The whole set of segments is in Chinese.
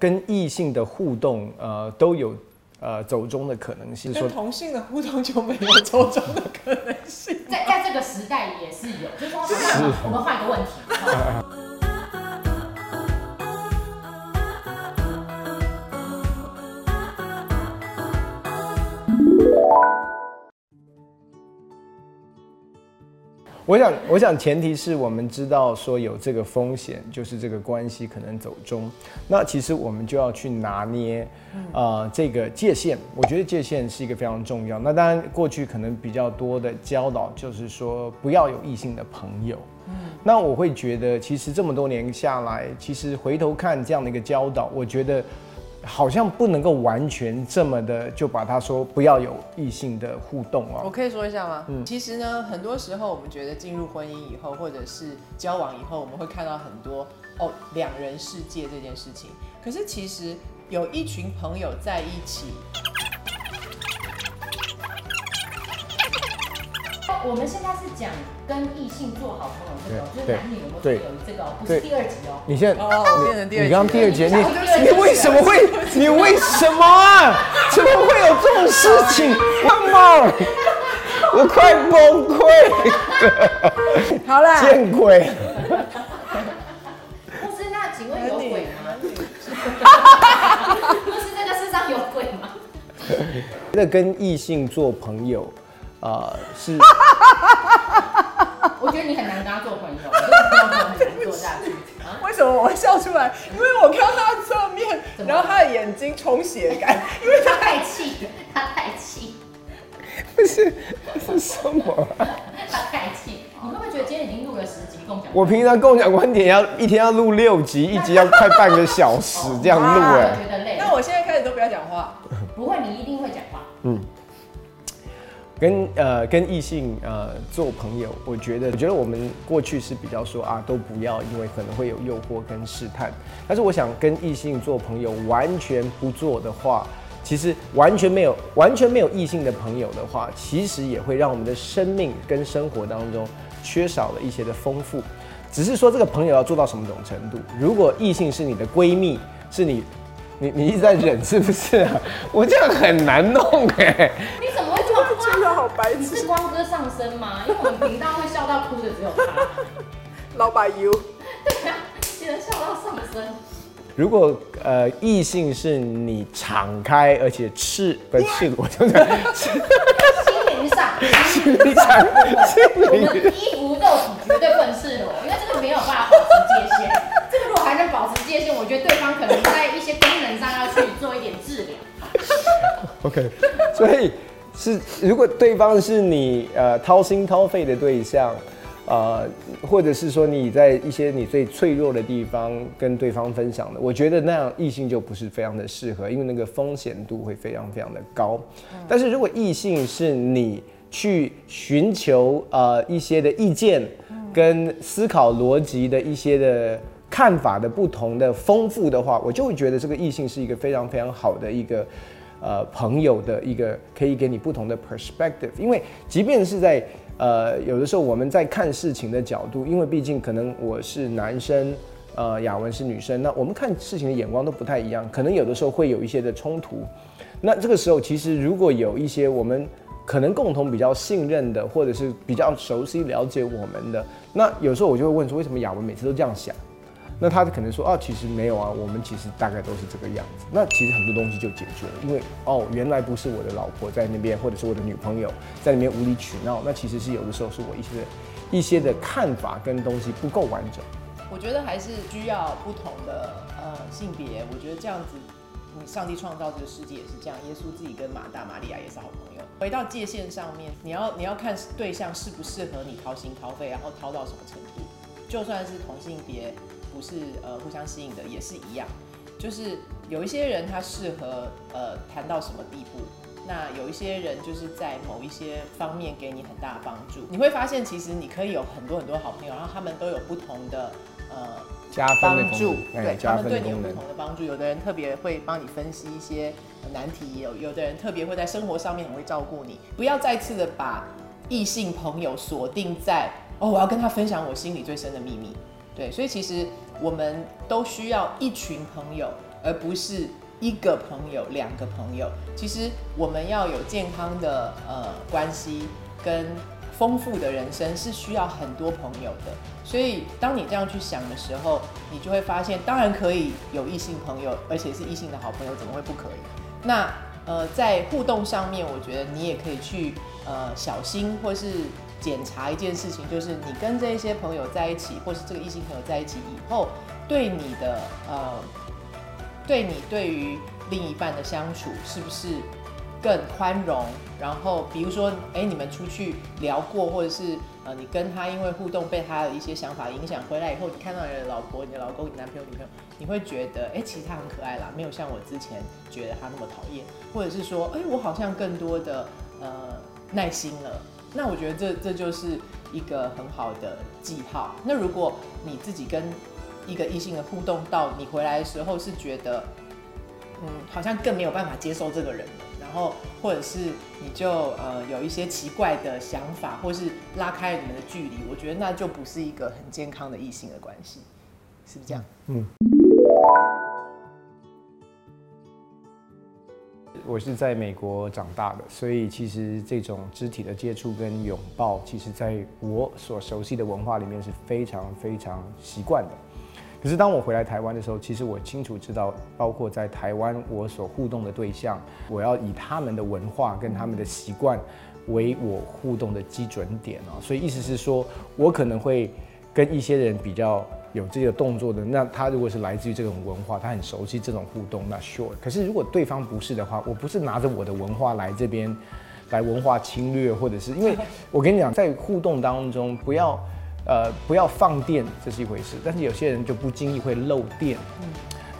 跟异性的互动，呃，都有呃走中的可能性。跟同性的互动就没有走中的可能性。在在这个时代也是有，就是说，我们换一个问题。我想，我想前提是我们知道说有这个风险，就是这个关系可能走中。那其实我们就要去拿捏，呃，这个界限。我觉得界限是一个非常重要。那当然，过去可能比较多的教导就是说不要有异性的朋友。嗯，那我会觉得，其实这么多年下来，其实回头看这样的一个教导，我觉得。好像不能够完全这么的就把他说不要有异性的互动哦。我可以说一下吗？嗯，其实呢，很多时候我们觉得进入婚姻以后，或者是交往以后，我们会看到很多哦两人世界这件事情。可是其实有一群朋友在一起。我们现在是讲跟异性做好朋友这个，就是男女有没有有这个，不是第二集哦。你现在哦，变成第二集。你刚第二集，你你为什么会？你为什么啊？怎么会有这种事情？Come on！我快崩溃。好了。见鬼！不是，那请问有鬼吗？不是，这个世上有鬼吗？那 跟异性做朋友。啊，是。我觉得你很难跟他做朋友，很难做下去。为什么我会笑出来？因为我看到他的侧面，然后他的眼睛充血感，因为他太气，他太气。不是，是什么？他太气。你会不会觉得今天已经录了十集共享？我平常共享观点要一天要录六集，一集要快半个小时这样录哎。觉得累。那我现在开始都不要讲话。不会，你一定。跟呃跟异性呃做朋友，我觉得我觉得我们过去是比较说啊都不要，因为可能会有诱惑跟试探。但是我想跟异性做朋友，完全不做的话，其实完全没有完全没有异性的朋友的话，其实也会让我们的生命跟生活当中缺少了一些的丰富。只是说这个朋友要做到什么种程度？如果异性是你的闺蜜，是你你你一直在忍，是不是？我这样很难弄哎。白痴！是光哥上身吗？因为我们频道会笑到哭的只有他。老板 you。对呀，只能笑到上身。如果呃异性是你敞开而且赤不 赤裸，就是心灵上，心灵上，我们衣服肉体绝对不能赤裸，因为这个没有办法保持界限。这个如果还能保持界限，我觉得对方可能在一些功能上要去做一点治疗。OK，所以。是，如果对方是你呃掏心掏肺的对象，呃，或者是说你在一些你最脆弱的地方跟对方分享的，我觉得那样异性就不是非常的适合，因为那个风险度会非常非常的高。但是如果异性是你去寻求呃一些的意见跟思考逻辑的一些的看法的不同的丰富的话，我就会觉得这个异性是一个非常非常好的一个。呃，朋友的一个可以给你不同的 perspective，因为即便是在呃有的时候我们在看事情的角度，因为毕竟可能我是男生，呃，雅文是女生，那我们看事情的眼光都不太一样，可能有的时候会有一些的冲突。那这个时候，其实如果有一些我们可能共同比较信任的，或者是比较熟悉了解我们的，那有时候我就会问说，为什么雅文每次都这样想？那他可能说哦，其实没有啊，我们其实大概都是这个样子。那其实很多东西就解决了，因为哦，原来不是我的老婆在那边，或者是我的女朋友在那边无理取闹。那其实是有的时候是我一些一些的看法跟东西不够完整。我觉得还是需要不同的呃性别。我觉得这样子，你上帝创造这个世界也是这样。耶稣自己跟马大、玛利亚也是好朋友。回到界限上面，你要你要看对象适不适合你掏心掏肺，然后掏到什么程度。就算是同性别。不是呃互相吸引的也是一样，就是有一些人他适合呃谈到什么地步，那有一些人就是在某一些方面给你很大的帮助。你会发现其实你可以有很多很多好朋友，然后他们都有不同的呃加帮助，对他们对你有不同的帮助。有的人特别会帮你分析一些难题，有有的人特别会在生活上面很会照顾你。不要再次的把异性朋友锁定在哦，我要跟他分享我心里最深的秘密。对，所以其实我们都需要一群朋友而不是一个朋友、两个朋友。其实我们要有健康的呃关系跟丰富的人生，是需要很多朋友的。所以当你这样去想的时候，你就会发现，当然可以有异性朋友，而且是异性的好朋友，怎么会不可以？那呃，在互动上面，我觉得你也可以去呃小心或是检查一件事情，就是你跟这些朋友在一起，或是这个异性朋友在一起以后，对你的呃，对你对于另一半的相处是不是更宽容？然后比如说，哎，你们出去聊过，或者是呃，你跟他因为互动被他的一些想法影响，回来以后你看到你的老婆、你的老公、你男朋友、女朋友，你会觉得，哎，其实他很可爱啦，没有像我之前觉得他那么讨厌，或者是说，哎，我好像更多的呃耐心了。那我觉得这这就是一个很好的记号。那如果你自己跟一个异性的互动到你回来的时候是觉得，嗯，好像更没有办法接受这个人，然后或者是你就呃有一些奇怪的想法，或是拉开你们的距离，我觉得那就不是一个很健康的异性的关系，是不是这样？嗯。我是在美国长大的，所以其实这种肢体的接触跟拥抱，其实在我所熟悉的文化里面是非常非常习惯的。可是当我回来台湾的时候，其实我清楚知道，包括在台湾我所互动的对象，我要以他们的文化跟他们的习惯为我互动的基准点啊。所以意思是说，我可能会跟一些人比较。有这个动作的，那他如果是来自于这种文化，他很熟悉这种互动，那 sure。可是如果对方不是的话，我不是拿着我的文化来这边来文化侵略，或者是因为我跟你讲，在互动当中不要呃不要放电，这是一回事。但是有些人就不经意会漏电，嗯，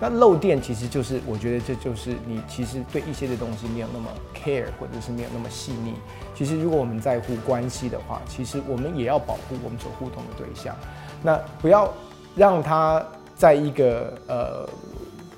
那漏电其实就是我觉得这就是你其实对一些的东西没有那么 care，或者是没有那么细腻。其实如果我们在乎关系的话，其实我们也要保护我们所互动的对象，那不要。让他在一个呃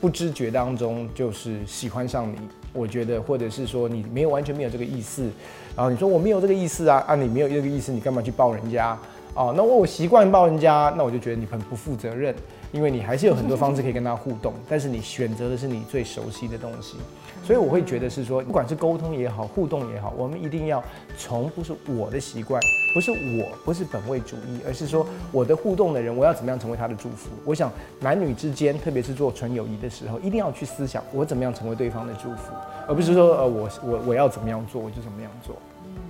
不知觉当中就是喜欢上你，我觉得，或者是说你没有完全没有这个意思，然后你说我没有这个意思啊，啊你没有这个意思，你干嘛去抱人家？啊，那我我习惯抱人家，那我就觉得你很不负责任，因为你还是有很多方式可以跟他互动，但是你选择的是你最熟悉的东西。所以我会觉得是说，不管是沟通也好，互动也好，我们一定要从不是我的习惯，不是我，不是本位主义，而是说我的互动的人，我要怎么样成为他的祝福？我想男女之间，特别是做纯友谊的时候，一定要去思想我怎么样成为对方的祝福，而不是说呃我我我要怎么样做我就怎么样做。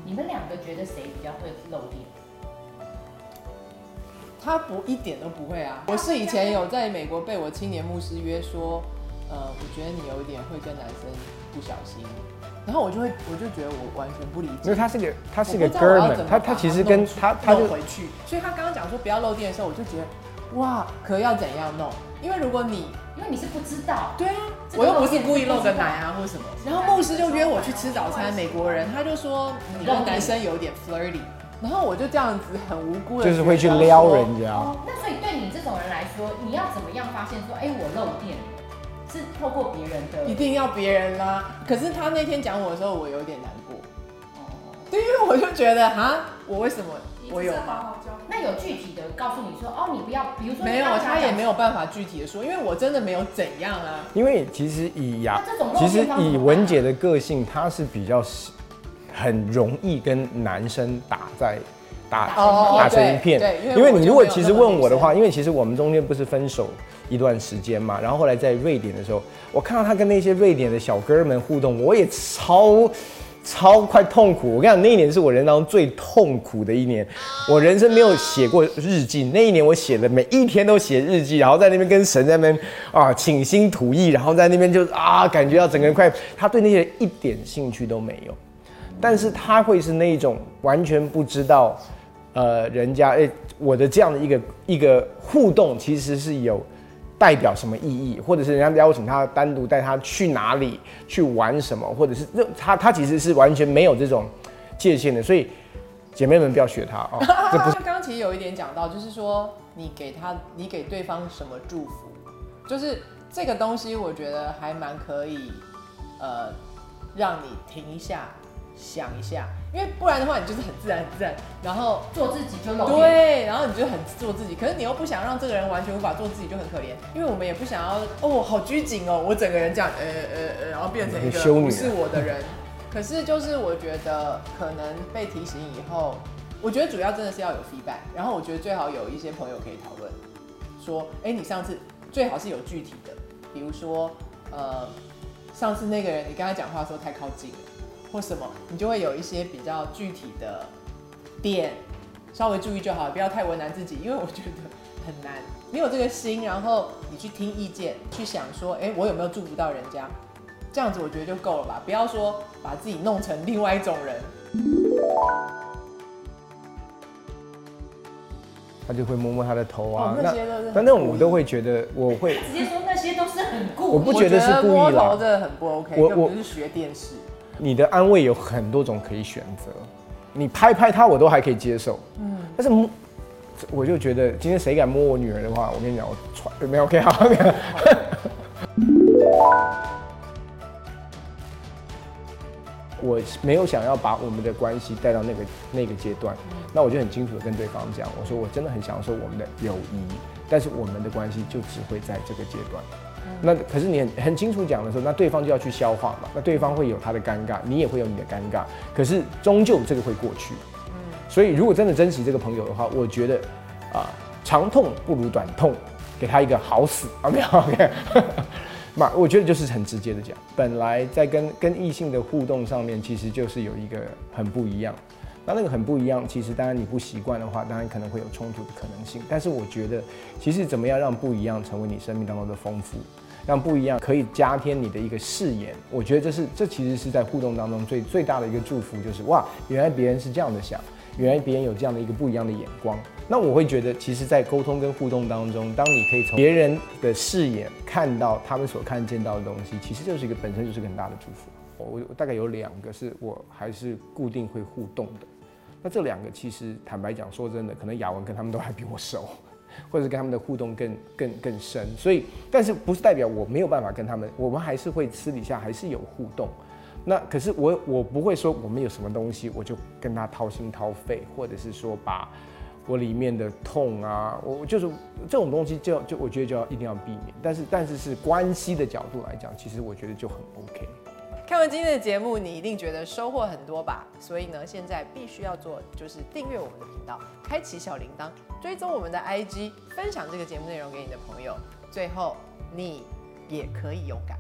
你们两个觉得谁比较会漏电？他不一点都不会啊！我是以前有在美国被我青年牧师约说。呃，我觉得你有一点会跟男生不小心，然后我就会，我就觉得我完全不理解，因为他是个他是个哥们，他他其实跟他他就回去，所以他刚刚讲说不要漏电的时候，我就觉得哇，可要怎样弄？因为如果你因为你是不知道，对啊，我又不是故意漏个奶啊或什么，然后牧师就约我去吃早餐，美国人他就说你跟男生有点 flirty，然后我就这样子很无辜的，就是会去撩人家。哦那所以对你这种人来说，你要怎么样发现说，哎，我漏电？是透过别人的，一定要别人啦。可是他那天讲我的时候，我有点难过。哦，对，因为我就觉得哈，我为什么我有吗？那有具体的告诉你说，哦，你不要，比如说没有，他也没有办法具体的说，因为我真的没有怎样啊。因为其实以呀，其实以文姐的个性，她是比较很容易跟男生打在。打打成一片，因为你如果其实问我的话，因为其实我们中间不是分手一段时间嘛，然后后来在瑞典的时候，我看到他跟那些瑞典的小哥们互动，我也超超快痛苦。我跟你讲，那一年是我人生当中最痛苦的一年，我人生没有写过日记，那一年我写的每一天都写日记，然后在那边跟神在那边啊倾心吐意，然后在那边就啊感觉到整个人快，他对那些一点兴趣都没有，但是他会是那一种完全不知道。呃，人家哎，我的这样的一个一个互动，其实是有代表什么意义，或者是人家邀请他单独带他去哪里去玩什么，或者是他他其实是完全没有这种界限的，所以姐妹们不要学他哦。这不是刚刚其实有一点讲到，就是说你给他，你给对方什么祝福，就是这个东西，我觉得还蛮可以，呃，让你停一下。想一下，因为不然的话你就是很自然很自然，然后做自己就露脸。对，然后你就很做自己，可是你又不想让这个人完全无法做自己，就很可怜。因为我们也不想要哦，好拘谨哦，我整个人这样，呃呃呃，然后变成一个不是我的人。可是就是我觉得可能被提醒以后，我觉得主要真的是要有 feedback，然后我觉得最好有一些朋友可以讨论，说，哎、你上次最好是有具体的，比如说，呃，上次那个人你跟他讲话的时候太靠近了，或什么，你就会有一些比较具体的点，稍微注意就好，不要太为难自己，因为我觉得很难。你有这个心，然后你去听意见，去想说，哎、我有没有祝福到人家？这样子我觉得就够了吧，不要说把自己弄成另外一种人。他就会摸摸他的头啊哦，那些都是但那种我都会觉得我会直接说那些都是很故意。我不觉得是故意啦我觉得摸头真的很不 OK，我我根本就是学电视。你的安慰有很多种可以选择，你拍拍他我都还可以接受，嗯，但是摸，我就觉得今天谁敢摸我女儿的话，我跟你讲，我传没有 OK 好，我没有想要把我们的关系带到那个那个阶段，那我就很清楚的跟对方讲，我说我真的很享受我们的友谊，但是我们的关系就只会在这个阶段。那可是你很很清楚讲的时候，那对方就要去消化嘛，那对方会有他的尴尬，你也会有你的尴尬，可是终究这个会过去。所以如果真的珍惜这个朋友的话，我觉得啊、长痛不如短痛，给他一个好死 啊，没有 OK。嘛，我觉得就是很直接的讲，本来在跟跟异性的互动上面，其实就是有一个很不一样。那那个很不一样，其实当然你不习惯的话，当然可能会有冲突的可能性。但是我觉得，其实怎么样让不一样成为你生命当中的丰富，让不一样可以加添你的一个视野，我觉得这是这其实是在互动当中最最大的一个祝福，就是哇，原来别人是这样的想，原来别人有这样的一个不一样的眼光。那我会觉得，其实，在沟通跟互动当中，当你可以从别人的视野看到他们所看见到的东西，其实就是一个本身就是个很大的祝福。我我大概有两个是我还是固定会互动的，那这两个其实坦白讲，说真的，可能雅文跟他们都还比我熟，或者是跟他们的互动更更更深，所以但是不是代表我没有办法跟他们，我们还是会私底下还是有互动。那可是我我不会说我们有什么东西我就跟他掏心掏肺，或者是说把我里面的痛啊，我就是这种东西就就我觉得就要一定要避免。但是但是是关系的角度来讲，其实我觉得就很 OK。看完今天的节目，你一定觉得收获很多吧？所以呢，现在必须要做就是订阅我们的频道，开启小铃铛，追踪我们的 IG，分享这个节目内容给你的朋友。最后，你也可以勇敢。